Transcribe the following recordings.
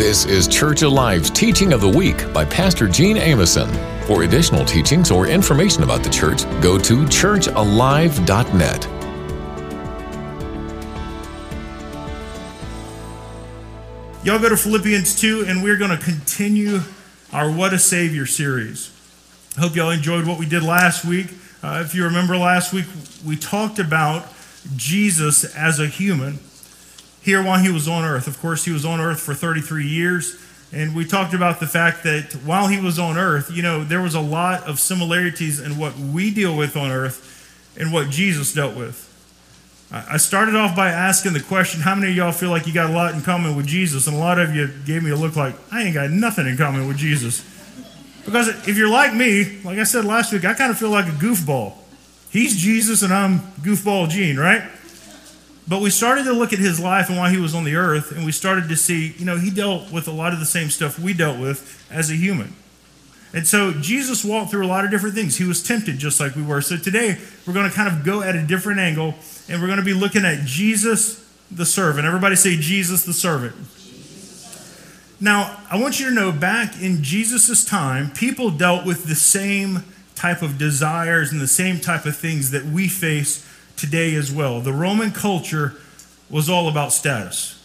This is Church Alive's Teaching of the Week by Pastor Gene Ameson. For additional teachings or information about the church, go to churchalive.net. Y'all go to Philippians 2, and we're going to continue our What a Savior series. I hope y'all enjoyed what we did last week. Uh, if you remember last week, we talked about Jesus as a human here while he was on earth. Of course, he was on earth for 33 years. And we talked about the fact that while he was on earth, you know, there was a lot of similarities in what we deal with on earth and what Jesus dealt with. I started off by asking the question, how many of y'all feel like you got a lot in common with Jesus? And a lot of you gave me a look like, I ain't got nothing in common with Jesus. Because if you're like me, like I said last week, I kind of feel like a goofball. He's Jesus and I'm goofball Gene, right? But we started to look at his life and why he was on the earth, and we started to see, you know, he dealt with a lot of the same stuff we dealt with as a human. And so Jesus walked through a lot of different things. He was tempted just like we were. So today we're going to kind of go at a different angle and we're going to be looking at Jesus the servant. Everybody say Jesus the servant. Now, I want you to know back in Jesus' time, people dealt with the same type of desires and the same type of things that we face today as well. The Roman culture was all about status.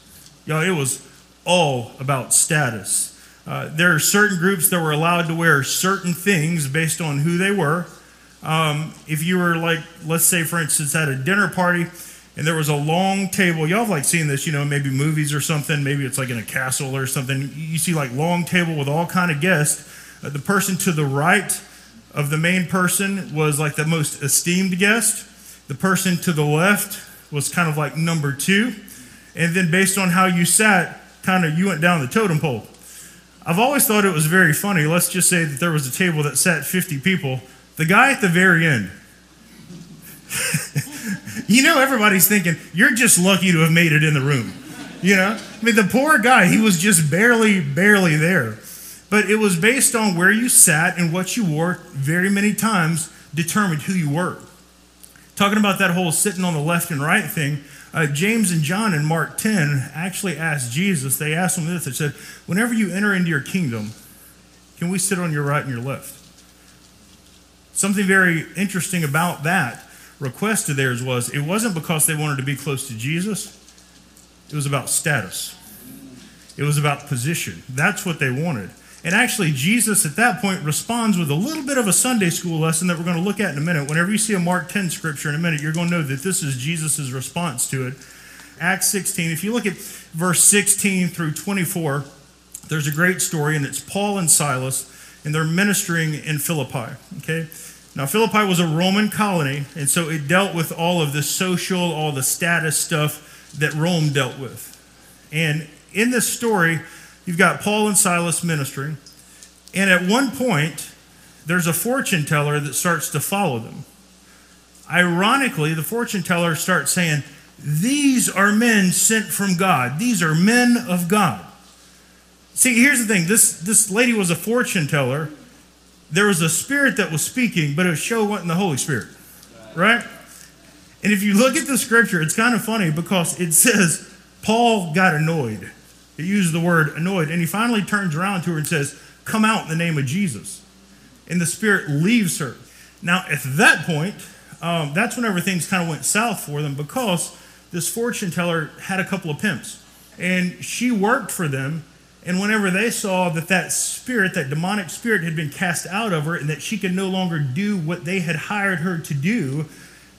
Y'all, it was all about status. Uh, there are certain groups that were allowed to wear certain things based on who they were. Um, if you were like, let's say, for instance, at a dinner party and there was a long table, y'all have like seen this, you know, maybe movies or something. Maybe it's like in a castle or something. You see like long table with all kind of guests. Uh, the person to the right of the main person was like the most esteemed guest. The person to the left was kind of like number two. And then based on how you sat, kind of you went down the totem pole. I've always thought it was very funny. Let's just say that there was a table that sat 50 people. The guy at the very end, you know, everybody's thinking, you're just lucky to have made it in the room. You know? I mean, the poor guy, he was just barely, barely there. But it was based on where you sat and what you wore, very many times determined who you were. Talking about that whole sitting on the left and right thing, uh, James and John in Mark 10 actually asked Jesus, they asked him this, they said, Whenever you enter into your kingdom, can we sit on your right and your left? Something very interesting about that request of theirs was it wasn't because they wanted to be close to Jesus, it was about status, it was about position. That's what they wanted. And actually, Jesus at that point responds with a little bit of a Sunday school lesson that we're going to look at in a minute. Whenever you see a Mark 10 scripture in a minute, you're going to know that this is Jesus' response to it. Acts 16, if you look at verse 16 through 24, there's a great story, and it's Paul and Silas, and they're ministering in Philippi. Okay? Now, Philippi was a Roman colony, and so it dealt with all of the social, all the status stuff that Rome dealt with. And in this story, You've got Paul and Silas ministering. And at one point, there's a fortune teller that starts to follow them. Ironically, the fortune teller starts saying, These are men sent from God. These are men of God. See, here's the thing this, this lady was a fortune teller. There was a spirit that was speaking, but it show wasn't the Holy Spirit. Right? And if you look at the scripture, it's kind of funny because it says Paul got annoyed. He uses the word annoyed. And he finally turns around to her and says, Come out in the name of Jesus. And the spirit leaves her. Now, at that point, um, that's whenever things kind of went south for them because this fortune teller had a couple of pimps. And she worked for them. And whenever they saw that that spirit, that demonic spirit, had been cast out of her and that she could no longer do what they had hired her to do,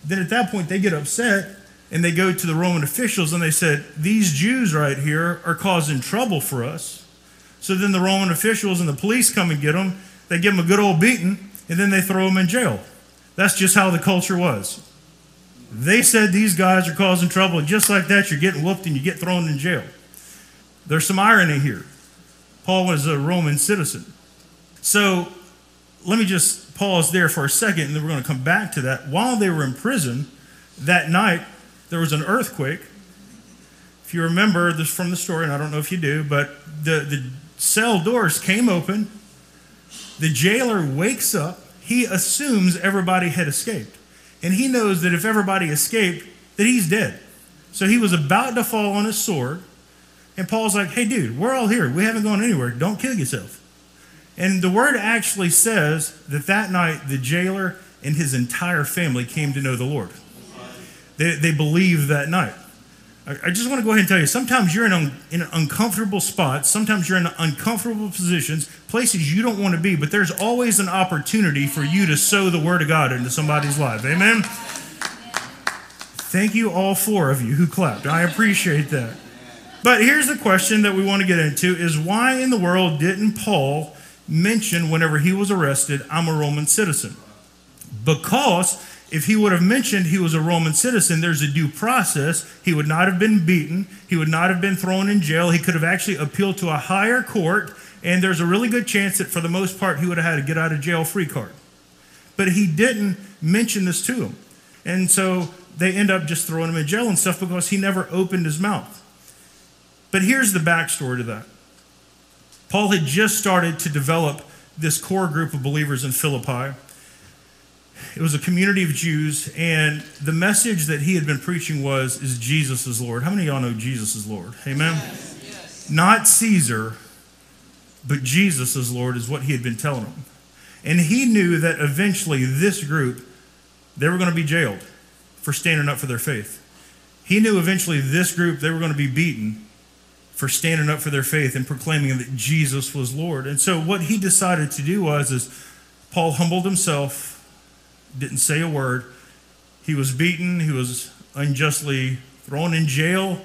then at that point they get upset and they go to the Roman officials and they said, These Jews right here are causing trouble for us. So then the Roman officials and the police come and get them. They give them a good old beating, and then they throw them in jail. That's just how the culture was. They said these guys are causing trouble, and just like that, you're getting whooped and you get thrown in jail. There's some irony here. Paul was a Roman citizen. So let me just pause there for a second, and then we're going to come back to that. While they were in prison that night, there was an earthquake. If you remember this from the story, and I don't know if you do, but the, the cell doors came open. The jailer wakes up. He assumes everybody had escaped. And he knows that if everybody escaped, that he's dead. So he was about to fall on his sword. And Paul's like, hey, dude, we're all here. We haven't gone anywhere. Don't kill yourself. And the word actually says that that night the jailer and his entire family came to know the Lord. They, they believed that night. I, just want to go ahead and tell you sometimes you're in, un, in uncomfortable spots, sometimes you're in uncomfortable positions, places you don't want to be, but there's always an opportunity for you to sow the word of God into somebody's life. Amen? Thank you, all four of you who clapped. I appreciate that. But here's the question that we want to get into is why in the world didn't Paul mention whenever he was arrested, I'm a Roman citizen? Because if he would have mentioned he was a Roman citizen, there's a due process. He would not have been beaten. He would not have been thrown in jail. He could have actually appealed to a higher court. And there's a really good chance that for the most part, he would have had a get out of jail free card. But he didn't mention this to him. And so they end up just throwing him in jail and stuff because he never opened his mouth. But here's the backstory to that Paul had just started to develop this core group of believers in Philippi. It was a community of Jews, and the message that he had been preaching was, is Jesus is Lord. How many of y'all know Jesus is Lord? Amen? Yes, yes. Not Caesar, but Jesus is Lord is what he had been telling them. And he knew that eventually this group, they were going to be jailed for standing up for their faith. He knew eventually this group, they were going to be beaten for standing up for their faith and proclaiming that Jesus was Lord. And so what he decided to do was is Paul humbled himself didn't say a word. He was beaten, he was unjustly thrown in jail,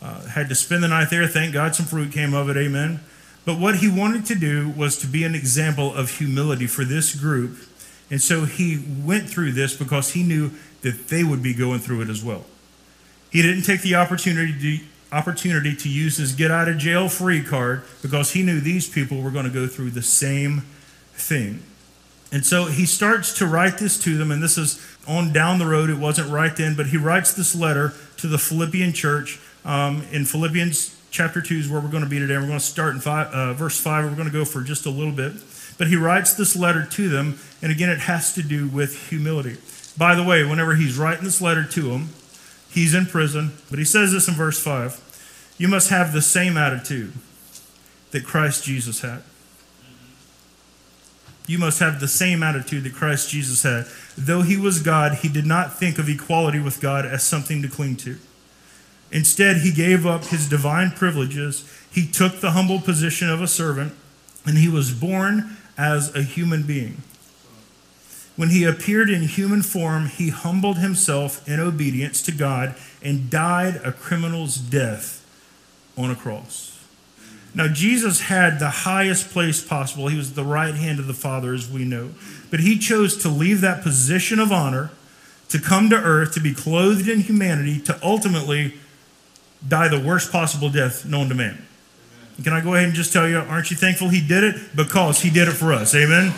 uh, had to spend the night there. Thank God some fruit came of it, amen. But what he wanted to do was to be an example of humility for this group. And so he went through this because he knew that they would be going through it as well. He didn't take the opportunity to, opportunity to use his get out of jail free card because he knew these people were going to go through the same thing. And so he starts to write this to them, and this is on down the road. It wasn't right then, but he writes this letter to the Philippian church. Um, in Philippians chapter 2 is where we're going to be today. We're going to start in five, uh, verse 5. We're going to go for just a little bit. But he writes this letter to them, and again, it has to do with humility. By the way, whenever he's writing this letter to them, he's in prison, but he says this in verse 5 You must have the same attitude that Christ Jesus had. You must have the same attitude that Christ Jesus had. Though he was God, he did not think of equality with God as something to cling to. Instead, he gave up his divine privileges. He took the humble position of a servant, and he was born as a human being. When he appeared in human form, he humbled himself in obedience to God and died a criminal's death on a cross. Now, Jesus had the highest place possible. He was the right hand of the Father, as we know. But he chose to leave that position of honor, to come to earth, to be clothed in humanity, to ultimately die the worst possible death known to man. Can I go ahead and just tell you, aren't you thankful he did it? Because he did it for us. Amen?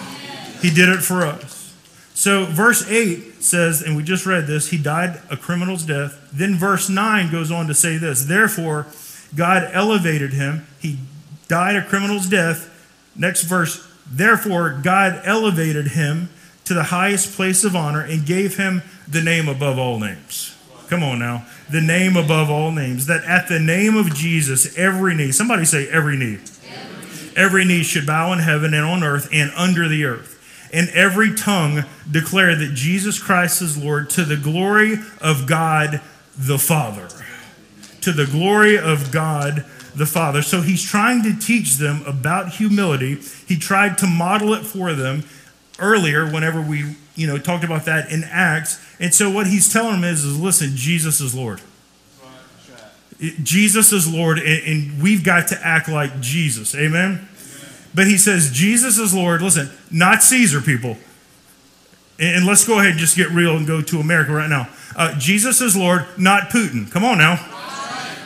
He did it for us. So, verse 8 says, and we just read this, he died a criminal's death. Then, verse 9 goes on to say this Therefore, God elevated him. He died a criminal's death. Next verse, therefore, God elevated him to the highest place of honor and gave him the name above all names. Come on now. The name above all names. That at the name of Jesus, every knee, somebody say every knee. Every knee should bow in heaven and on earth and under the earth. And every tongue declare that Jesus Christ is Lord to the glory of God the Father to the glory of God the Father. So he's trying to teach them about humility. He tried to model it for them earlier whenever we, you know, talked about that in Acts. And so what he's telling them is, is listen, Jesus is Lord. Jesus is Lord, and, we've got to act like Jesus. Amen? But he says, Jesus is Lord. Listen, not Caesar, people. And let's go ahead and just get real and go to America right now. Uh, Jesus is Lord, not Putin. Come on now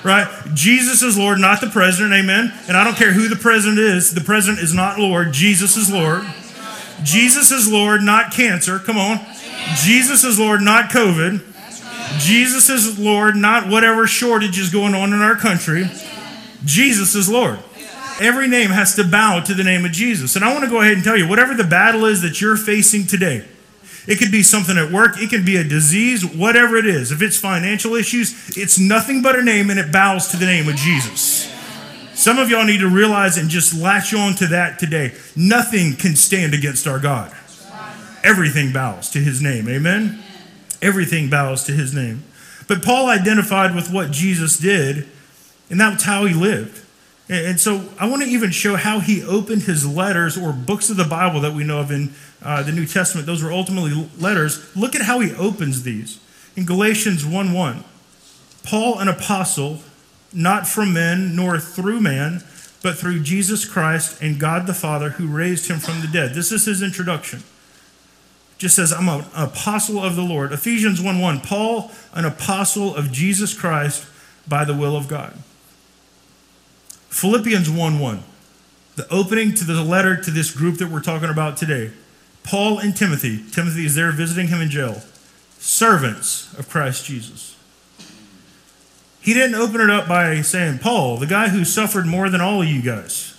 right? Jesus is Lord, not the president, amen? And I don't care who the president is, the president is not Lord, Jesus is Lord. Jesus is Lord, not cancer, come on. Jesus is Lord, not COVID. Jesus is Lord, not whatever shortage is going on in our country. Jesus is Lord. Every name has to bow to the name of Jesus. And I want to go ahead and tell you whatever the battle is that you're facing today, It could be something at work, it could be a disease, whatever it is. If it's financial issues, it's nothing but a name and it bows to the name of Jesus. Some of y'all need to realize and just latch on to that today. Nothing can stand against our God. Everything bows to his name. Amen? Everything bows to his name. But Paul identified with what Jesus did, and that's how he lived. And so I want to even show how he opened his letters or books of the Bible that we know of in uh, the New Testament. Those were ultimately letters. Look at how he opens these. In Galatians 1 1, Paul, an apostle, not from men nor through man, but through Jesus Christ and God the Father who raised him from the dead. This is his introduction. Just says, I'm an apostle of the Lord. Ephesians 1 1, Paul, an apostle of Jesus Christ by the will of God. Philippians 1 1, the opening to the letter to this group that we're talking about today. Paul and Timothy, Timothy is there visiting him in jail, servants of Christ Jesus. He didn't open it up by saying, Paul, the guy who suffered more than all of you guys.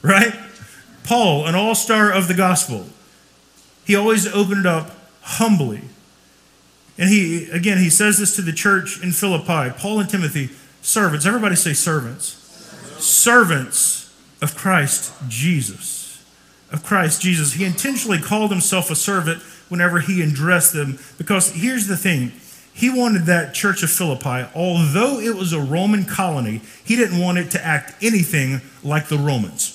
Right? Paul, an all star of the gospel. He always opened it up humbly. And he, again, he says this to the church in Philippi Paul and Timothy, Servants. Everybody say servants. Servants of Christ Jesus. Of Christ Jesus. He intentionally called himself a servant whenever he addressed them because here's the thing. He wanted that church of Philippi, although it was a Roman colony, he didn't want it to act anything like the Romans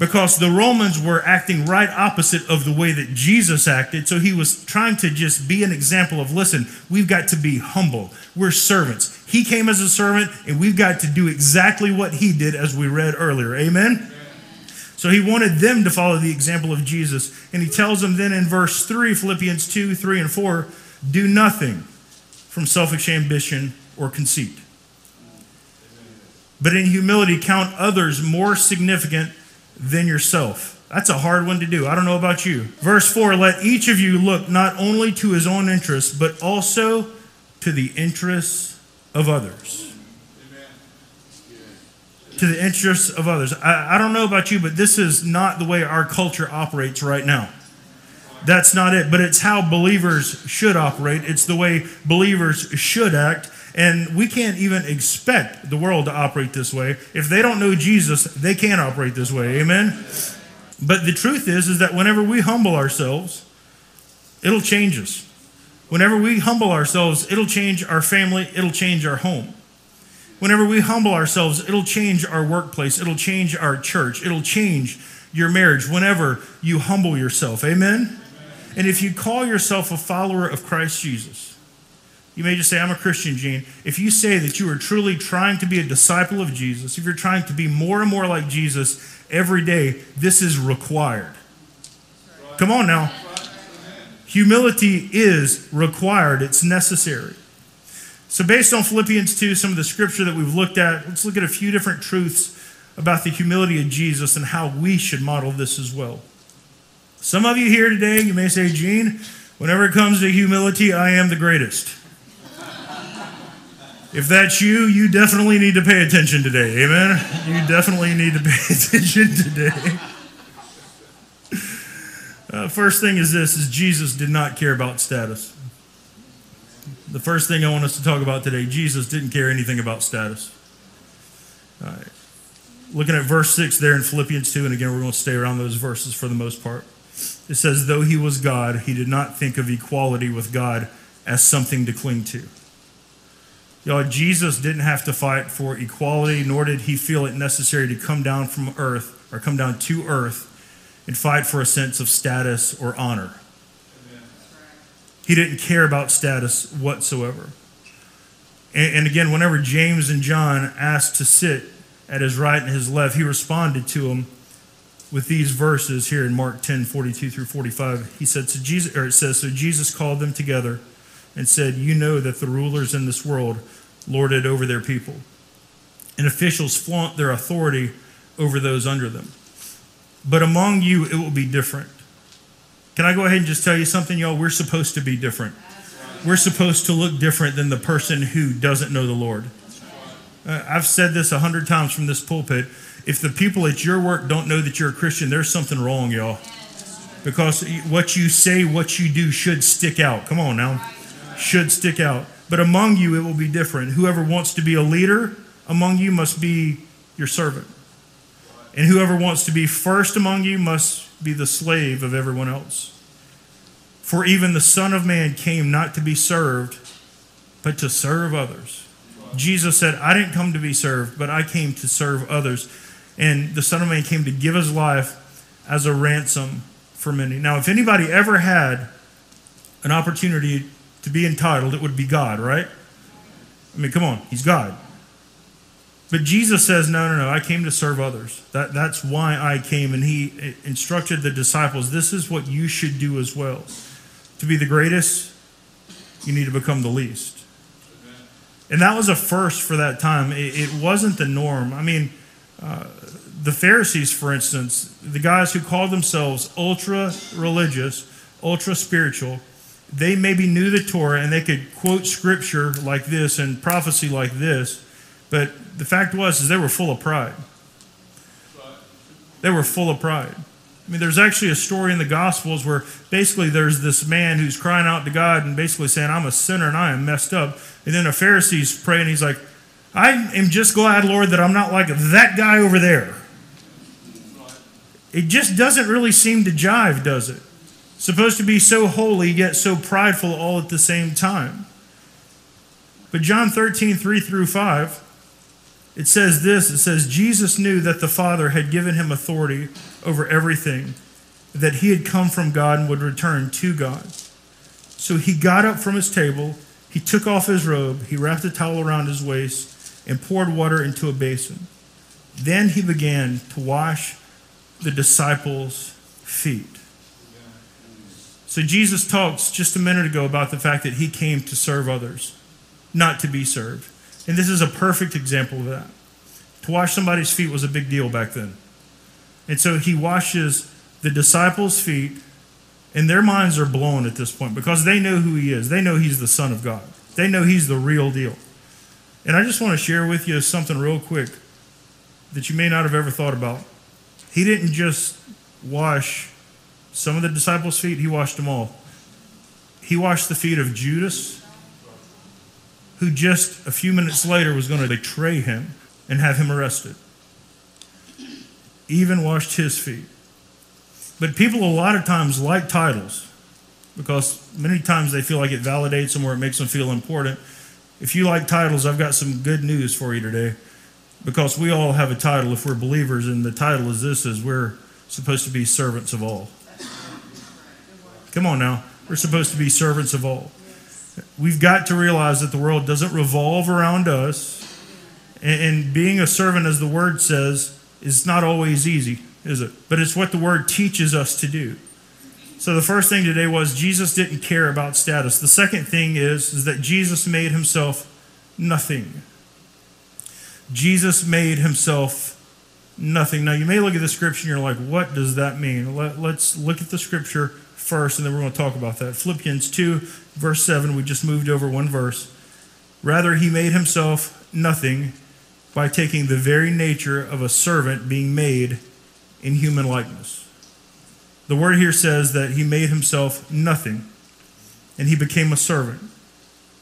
because the Romans were acting right opposite of the way that Jesus acted. So he was trying to just be an example of listen, we've got to be humble. We're servants. He came as a servant, and we've got to do exactly what he did, as we read earlier. Amen? So he wanted them to follow the example of Jesus. And he tells them then in verse 3, Philippians 2, 3, and 4 do nothing from selfish ambition or conceit. But in humility, count others more significant than yourself. That's a hard one to do. I don't know about you. Verse 4 Let each of you look not only to his own interests, but also to the interests of others. To the interests of others. I, I don't know about you, but this is not the way our culture operates right now. That's not it, but it's how believers should operate. It's the way believers should act. And we can't even expect the world to operate this way. If they don't know Jesus, they can't operate this way. Amen? But the truth is, is that whenever we humble ourselves, it'll change us. Whenever we humble ourselves, it'll change our family, it'll change our home. Whenever we humble ourselves, it'll change our workplace, it'll change our church, it'll change your marriage whenever you humble yourself. Amen? Amen? And if you call yourself a follower of Christ Jesus, you may just say, I'm a Christian, Gene. If you say that you are truly trying to be a disciple of Jesus, if you're trying to be more and more like Jesus every day, this is required. Come on now. Humility is required, it's necessary. So, based on Philippians 2, some of the scripture that we've looked at, let's look at a few different truths about the humility of Jesus and how we should model this as well. Some of you here today, you may say, Gene, whenever it comes to humility, I am the greatest. If that's you, you definitely need to pay attention today. Amen? You definitely need to pay attention today. Uh, first thing is this is Jesus did not care about status. The first thing I want us to talk about today, Jesus didn't care anything about status. All right. Looking at verse 6 there in Philippians 2, and again, we're going to stay around those verses for the most part. It says, Though he was God, he did not think of equality with God as something to cling to. Y'all, Jesus didn't have to fight for equality, nor did he feel it necessary to come down from earth or come down to earth and fight for a sense of status or honor. He didn't care about status whatsoever. And, and, again, whenever James and John asked to sit at his right and his left, he responded to them with these verses here in Mark 10 42 through 45. He said, so Jesus, or it says, So Jesus called them together and said, You know that the rulers in this world lord it over their people, and officials flaunt their authority over those under them. But among you, it will be different. Can I go ahead and just tell you something, y'all? We're supposed to be different. We're supposed to look different than the person who doesn't know the Lord. Uh, I've said this a hundred times from this pulpit. If the people at your work don't know that you're a Christian, there's something wrong, y'all. Because what you say, what you do should stick out. Come on now. Should stick out. But among you, it will be different. Whoever wants to be a leader among you must be your servant. And whoever wants to be first among you must be the slave of everyone else. For even the Son of Man came not to be served, but to serve others. Jesus said, I didn't come to be served, but I came to serve others. And the Son of Man came to give his life as a ransom for many. Now, if anybody ever had an opportunity to be entitled, it would be God, right? I mean, come on, he's God. But Jesus says, no, no, no, I came to serve others. That, that's why I came. And he instructed the disciples this is what you should do as well. To be the greatest, you need to become the least. And that was a first for that time. It, it wasn't the norm. I mean, uh, the Pharisees, for instance, the guys who called themselves ultra religious, ultra spiritual, they maybe knew the Torah and they could quote scripture like this and prophecy like this, but the fact was is they were full of pride. They were full of pride. I mean, there's actually a story in the Gospels where basically there's this man who's crying out to God and basically saying, I'm a sinner and I am messed up. And then a Pharisee's praying, he's like, I am just glad, Lord, that I'm not like that guy over there. It just doesn't really seem to jive, does it? Supposed to be so holy, yet so prideful all at the same time. But John 13, 3 through 5, it says this it says, Jesus knew that the Father had given him authority over everything, that he had come from God and would return to God. So he got up from his table, he took off his robe, he wrapped a towel around his waist, and poured water into a basin. Then he began to wash the disciples' feet. So Jesus talks just a minute ago about the fact that he came to serve others, not to be served. And this is a perfect example of that. To wash somebody's feet was a big deal back then. And so he washes the disciples' feet, and their minds are blown at this point because they know who he is. They know he's the Son of God, they know he's the real deal. And I just want to share with you something real quick that you may not have ever thought about. He didn't just wash some of the disciples' feet, he washed them all. He washed the feet of Judas, who just a few minutes later was going to betray him and have him arrested. Even washed his feet. But people a lot of times like titles because many times they feel like it validates them or it makes them feel important. If you like titles, I've got some good news for you today because we all have a title if we're believers and the title is this is we're supposed to be servants of all come on now. We're supposed to be servants of all. We've got to realize that the world doesn't revolve around us. And, being a servant as the word says is not always easy is it? But it's what the word teaches us to do. So the first thing today was jesus didn't care about status. The second thing is, is that jesus made himself nothing. Jesus made himself nothing. Now, you may look at the scripture and you're like, what does that mean? Let, us look at the scripture first and then we're going to talk about that. Philippians 2, verse 7, we just moved over one verse. Rather, he made himself nothing by taking the very nature of a servant being made in human likeness. The word here says that he made himself nothing and he became a servant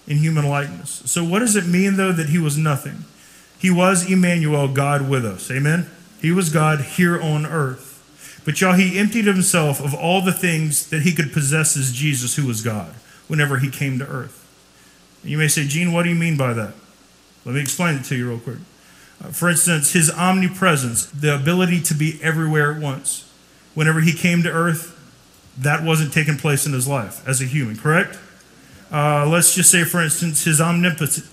in human likeness. So, what does it mean, though, that he was nothing? He was Emmanuel, God with us. Amen? He was God here on earth. But y'all, he emptied himself of all the things that he could possess as Jesus, who was God, whenever he came to earth. And you may say, Gene, what do you mean by that? Let me explain it to you real quick. Uh, for instance, his omnipresence, the ability to be everywhere at once. Whenever he came to earth, that wasn't taking place in his life as a human, correct? Uh, let's just say, for instance, his,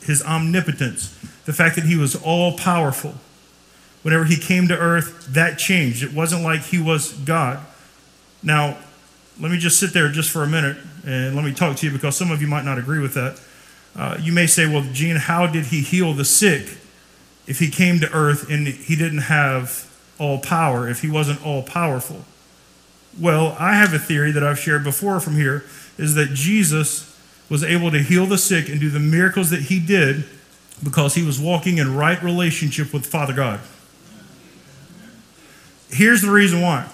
his omnipotence the fact that he was all powerful. Whenever he came to earth, that changed. It wasn't like he was God. Now, let me just sit there just for a minute and let me talk to you because some of you might not agree with that. Uh, you may say, well, Gene, how did he heal the sick if he came to earth and he didn't have all power, if he wasn't all powerful? Well, I have a theory that I've shared before from here is that Jesus was able to heal the sick and do the miracles that he did because he was walking in right relationship with Father God. Here's the reason why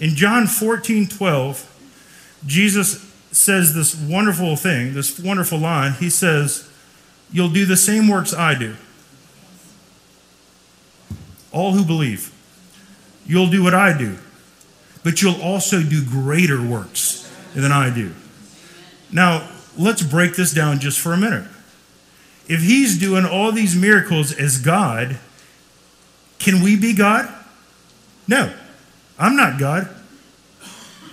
In John 14, 12, Jesus says this wonderful thing, this wonderful line. He says, You'll do the same works I do. All who believe. You'll do what I do, but you'll also do greater works than I do. Now, let's break this down just for a minute. If he's doing all these miracles as God, can we be God? No. I'm not God.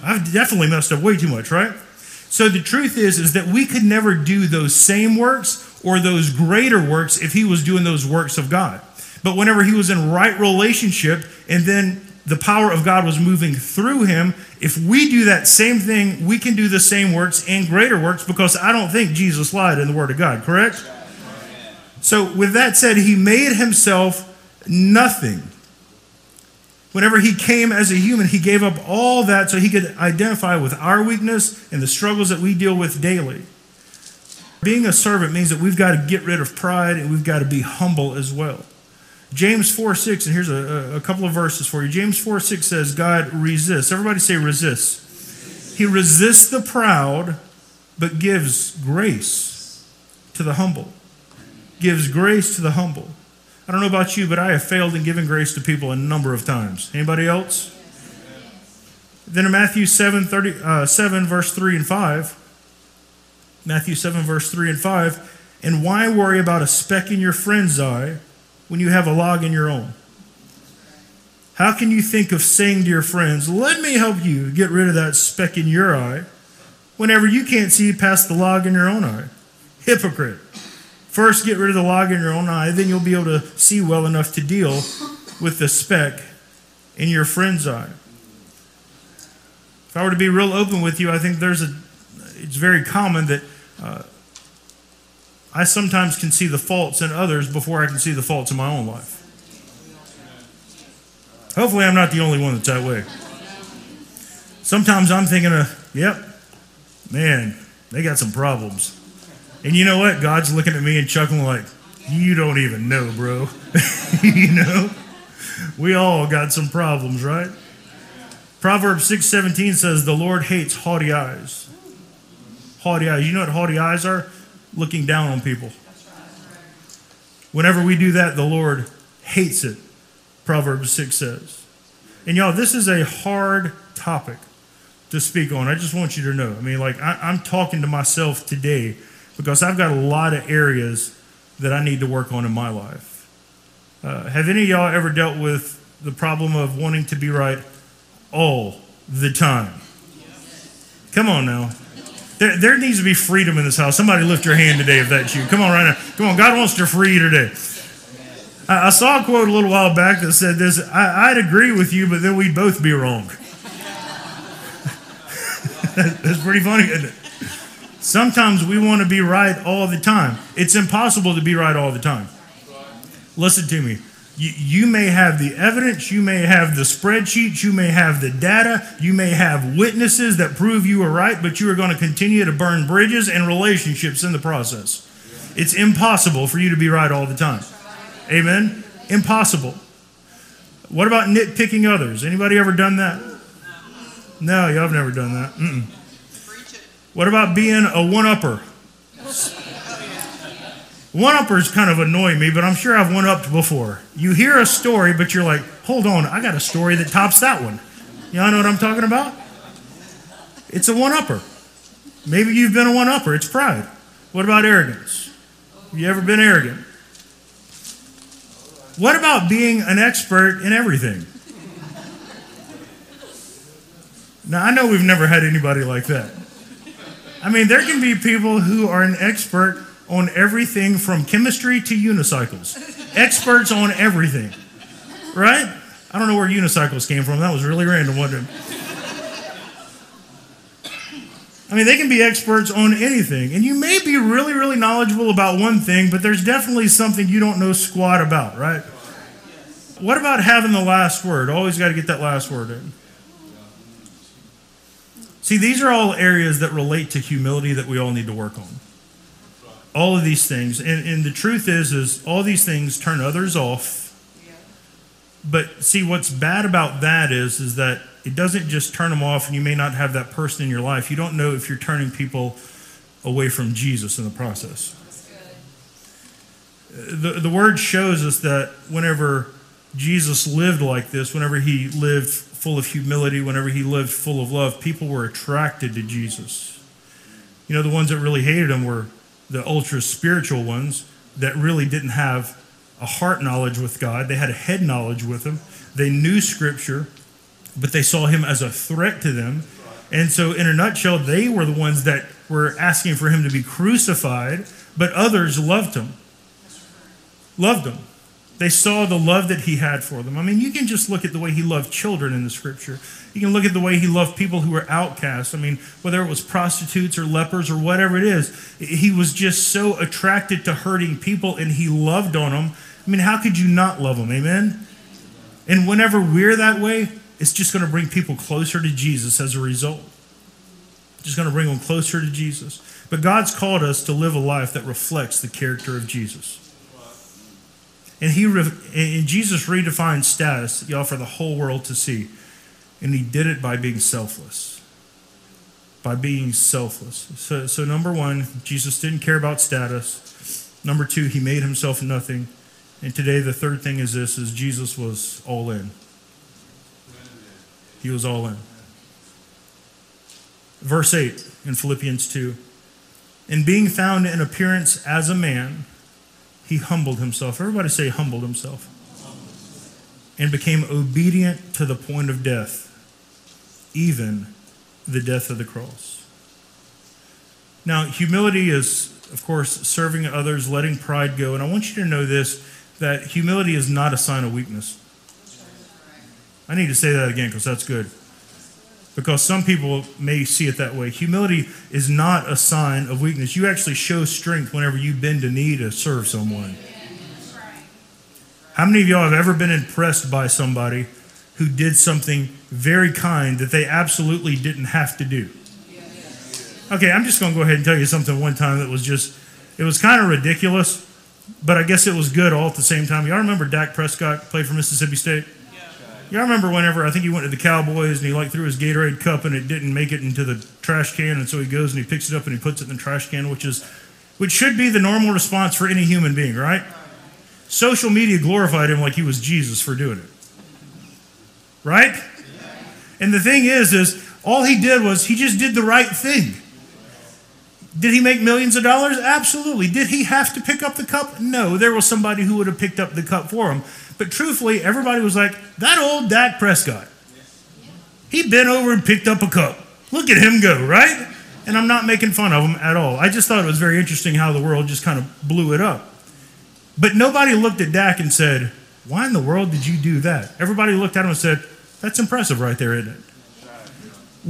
I've definitely messed up way too much, right? So the truth is is that we could never do those same works or those greater works if he was doing those works of God. But whenever he was in right relationship and then the power of God was moving through him, if we do that same thing, we can do the same works and greater works because I don't think Jesus lied in the Word of God, correct? So, with that said, he made himself nothing. Whenever he came as a human, he gave up all that so he could identify with our weakness and the struggles that we deal with daily. Being a servant means that we've got to get rid of pride and we've got to be humble as well. James 4 6, and here's a, a couple of verses for you. James 4 6 says, God resists. Everybody say resists. He resists the proud, but gives grace to the humble. Gives grace to the humble. I don't know about you, but I have failed in giving grace to people a number of times. Anybody else? Then in Matthew 7, 30, uh, 7, verse 3 and 5, Matthew 7, verse 3 and 5, and why worry about a speck in your friend's eye when you have a log in your own? How can you think of saying to your friends, Let me help you get rid of that speck in your eye, whenever you can't see past the log in your own eye? Hypocrite. First, get rid of the log in your own eye, then you'll be able to see well enough to deal with the speck in your friend's eye. If I were to be real open with you, I think there's a, it's very common that uh, I sometimes can see the faults in others before I can see the faults in my own life. Hopefully, I'm not the only one that's that way. Sometimes I'm thinking of, yep, man, they got some problems. And you know what? God's looking at me and chuckling like, you don't even know, bro. you know? We all got some problems, right? Proverbs 6:17 says the Lord hates haughty eyes. Haughty eyes. You know what haughty eyes are? looking down on people. Whenever we do that, the Lord hates it, Proverbs 6 says. And y'all, this is a hard topic to speak on. I just want you to know. I mean, like, I, am talking to myself today because I've got a lot of areas that I need to work on in my life. Uh, have any of y'all ever dealt with the problem of wanting to be right all the time? Come on now. There, there needs to be freedom in this house. Somebody lift your hand today if that's you. Come on, right now. Come on, God wants to free you today. I, I saw a quote a little while back that said this I, I'd agree with you, but then we'd both be wrong. that's pretty funny, isn't it? Sometimes we want to be right all the time. It's impossible to be right all the time. Listen to me. You, you may have the evidence, you may have the spreadsheets, you may have the data, you may have witnesses that prove you are right, but you are going to continue to burn bridges and relationships in the process. It's impossible for you to be right all the time. Amen? Impossible. What about nitpicking others? Anybody ever done that? No, y'all have never done that. Mm-mm. What about being a one-upper? One uppers kind of annoy me, but I'm sure I've one upped before. You hear a story, but you're like, hold on, I got a story that tops that one. Y'all know what I'm talking about? It's a one upper. Maybe you've been a one upper. It's pride. What about arrogance? You ever been arrogant? What about being an expert in everything? Now, I know we've never had anybody like that. I mean, there can be people who are an expert on everything from chemistry to unicycles. Experts on everything. Right? I don't know where unicycles came from. That was really random, it? I mean, they can be experts on anything. And you may be really, really knowledgeable about one thing, but there's definitely something you don't know squat about, right? What about having the last word? Always got to get that last word in. See, these are all areas that relate to humility that we all need to work on all of these things. And, and the truth is, is all these things turn others off But see, what's bad about that is, is that it doesn't just turn them off, and you may not have that person in your life. You don't know if you're turning people away from Jesus in the process. The, the word shows us that whenever Jesus lived like this, whenever he lived full of humility, whenever he lived full of love, people were attracted to Jesus. You know, the ones that really hated him were the ultra spiritual ones that really didn't have a heart knowledge with God. They had a head knowledge with him. They knew scripture, but they saw him as a threat to them. And so, in a nutshell, they were the ones that were asking for him to be crucified, but others loved him. Loved him. They saw the love that he had for them. I mean, you can just look at the way he loved children in the scripture. You can look at the way he loved people who were outcasts. I mean, whether it was prostitutes or lepers or whatever it is, he was just so attracted to hurting people and he loved on them. I mean, how could you not love them? Amen? And whenever we're that way, it's just going to bring people closer to Jesus as a result. Just going to bring them closer to Jesus. But God's called us to live a life that reflects the character of Jesus. And he and Jesus redefined status, y'all, for the whole world to see. And he did it by being selfless. By being selfless. So, so number one, Jesus didn't care about status. Number two, he made himself nothing. And today the third thing is this is Jesus was all in. He was all in. Verse 8 in Philippians 2. In being found in appearance as a man, he humbled himself. Everybody say, humbled himself. And became obedient to the point of death, even the death of the cross. Now, humility is, of course, serving others, letting pride go. And I want you to know this that humility is not a sign of weakness. I need to say that again because that's good. Because some people may see it that way. Humility is not a sign of weakness. You actually show strength whenever you bend a knee to serve someone. How many of y'all have ever been impressed by somebody who did something very kind that they absolutely didn't have to do? Okay, I'm just going to go ahead and tell you something one time that was just, it was kind of ridiculous, but I guess it was good all at the same time. Y'all remember Dak Prescott played for Mississippi State? Y'all remember whenever I think he went to the Cowboys and he like threw his Gatorade cup and it didn't make it into the trash can, and so he goes and he picks it up and he puts it in the trash can, which is which should be the normal response for any human being, right? Social media glorified him like he was Jesus for doing it. Right? And the thing is, is all he did was he just did the right thing. Did he make millions of dollars? Absolutely. Did he have to pick up the cup? No. There was somebody who would have picked up the cup for him. But truthfully, everybody was like, that old Dak Prescott. He bent over and picked up a cup. Look at him go, right? And I'm not making fun of him at all. I just thought it was very interesting how the world just kind of blew it up. But nobody looked at Dak and said, Why in the world did you do that? Everybody looked at him and said, That's impressive right there, isn't it?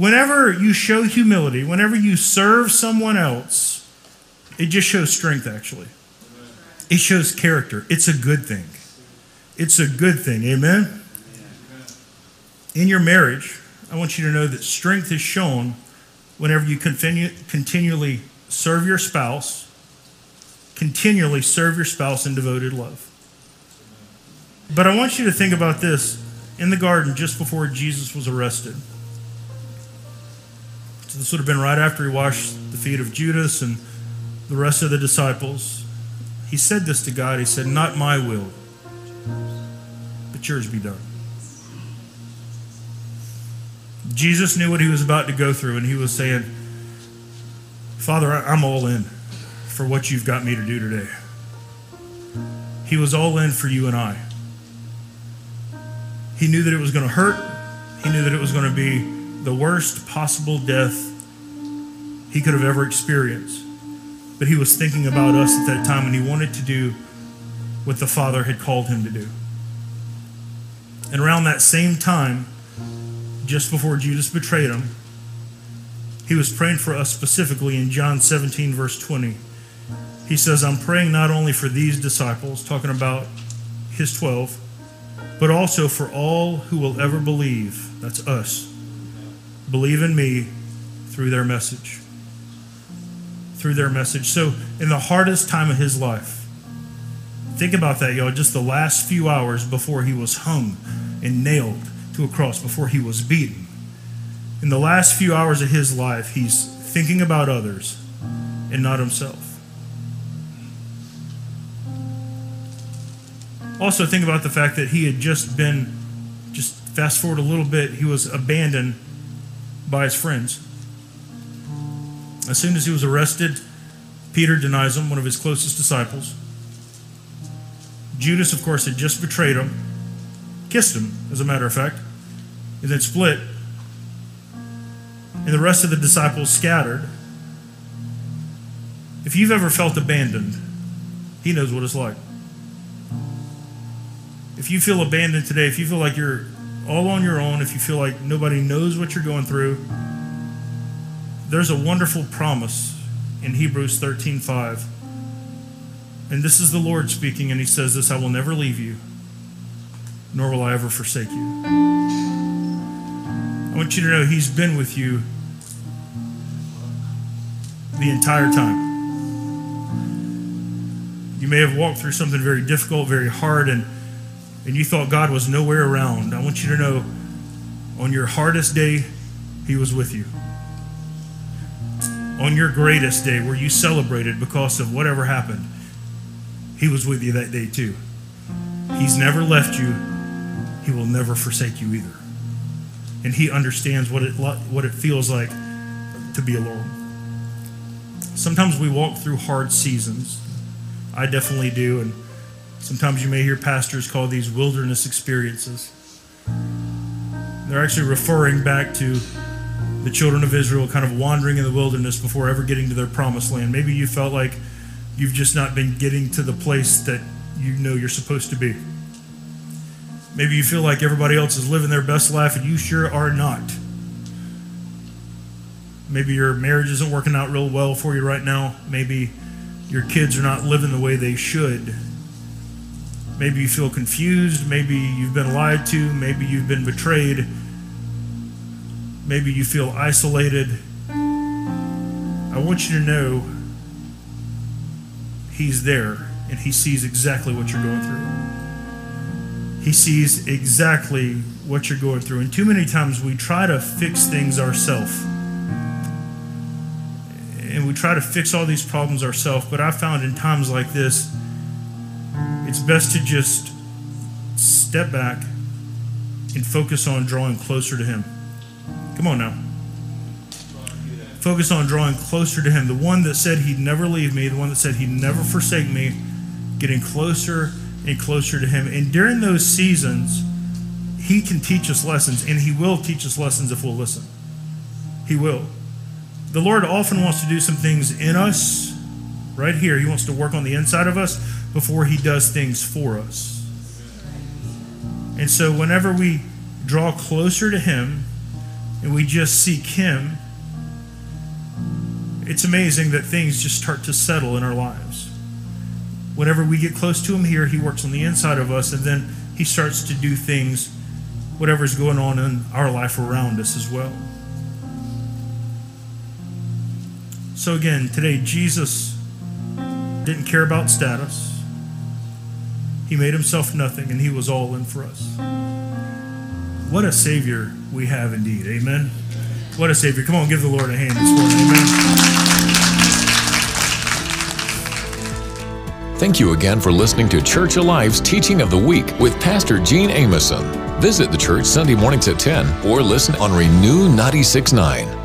Whenever you show humility, whenever you serve someone else, it just shows strength, actually. It shows character. It's a good thing. It's a good thing. Amen? In your marriage, I want you to know that strength is shown whenever you continue, continually serve your spouse, continually serve your spouse in devoted love. But I want you to think about this in the garden just before Jesus was arrested. So this would have been right after he washed the feet of Judas and the rest of the disciples. He said this to God. He said, Not my will, but yours be done. Jesus knew what he was about to go through, and he was saying, Father, I'm all in for what you've got me to do today. He was all in for you and I. He knew that it was going to hurt, he knew that it was going to be the worst possible death he could have ever experienced. But he was thinking about us at that time, and he wanted to do what the Father had called him to do. And around that same time, just before Judas betrayed him, he was praying for us specifically in John 17, verse 20. He says, I'm praying not only for these disciples, talking about his 12, but also for all who will ever believe, that's us, believe in me through their message. Through their message. So, in the hardest time of his life, Think about that, y'all. Just the last few hours before he was hung and nailed to a cross, before he was beaten. In the last few hours of his life, he's thinking about others and not himself. Also, think about the fact that he had just been, just fast forward a little bit, he was abandoned by his friends. As soon as he was arrested, Peter denies him, one of his closest disciples. Judas, of course, had just betrayed him, kissed him, as a matter of fact, and then split. And the rest of the disciples scattered. If you've ever felt abandoned, he knows what it's like. If you feel abandoned today, if you feel like you're all on your own, if you feel like nobody knows what you're going through, there's a wonderful promise in Hebrews 13:5. And this is the Lord speaking and he says this, I will never leave you, nor will I ever forsake you. I want you to know he's been with you the entire time. You may have walked through something very difficult, very hard and and you thought God was nowhere around. I want you to know on your hardest day, he was with you on your greatest day where you celebrated because of whatever happened, He was with you that day too. He's never left you, He will never forsake you either. And He understands what it, what it feels like to be alone. Sometimes we walk through hard seasons. I definitely do. And sometimes you may hear pastors call these wilderness experiences. They're actually referring back to the children of Israel kind of wandering in the wilderness before ever getting to their promised land. Maybe you felt like you've just not been getting to the place that you know you're supposed to be. Maybe you feel like everybody else is living their best life and you sure are not. Maybe your marriage isn't working out real well for you right now. Maybe your kids are not living the way they should. Maybe you feel confused. Maybe you've been lied to. Maybe you've been betrayed Maybe you feel isolated. I want you to know He's there and He sees exactly what you're going through. He sees exactly what you're going through. And too many times we try to fix things ourselves. And we try to fix all these problems ourselves. But I found in times like this, it's best to just step back and focus on drawing closer to Him. Come on now. Focus on drawing closer to Him. The one that said He'd never leave me, the one that said He'd never forsake me, getting closer and closer to Him. And during those seasons, He can teach us lessons, and He will teach us lessons if we'll listen. He will. The Lord often wants to do some things in us, right here. He wants to work on the inside of us before He does things for us. And so, whenever we draw closer to Him, and we just seek Him, it's amazing that things just start to settle in our lives. Whenever we get close to Him here, He works on the inside of us, and then He starts to do things, whatever's going on in our life around us as well. So, again, today, Jesus didn't care about status. He made himself nothing, and He was all in for us. What a Savior we have indeed. Amen. What a Savior. Come on, give the Lord a hand this morning. Amen. Thank you again for listening to Church Alive's Teaching of the Week with Pastor Gene Ameson. Visit the church Sunday mornings at 10 or listen on Renew 96.9.